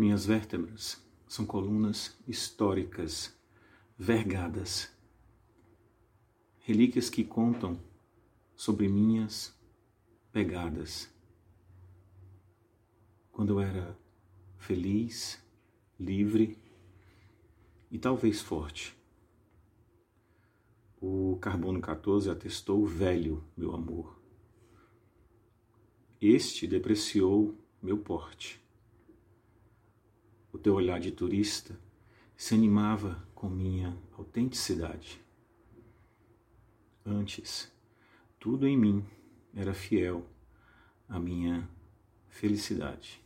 Minhas vértebras são colunas históricas, vergadas, relíquias que contam sobre minhas pegadas. Quando eu era feliz, livre e talvez forte. O carbono 14 atestou velho, meu amor. Este depreciou meu porte. Teu olhar de turista se animava com minha autenticidade. Antes, tudo em mim era fiel à minha felicidade.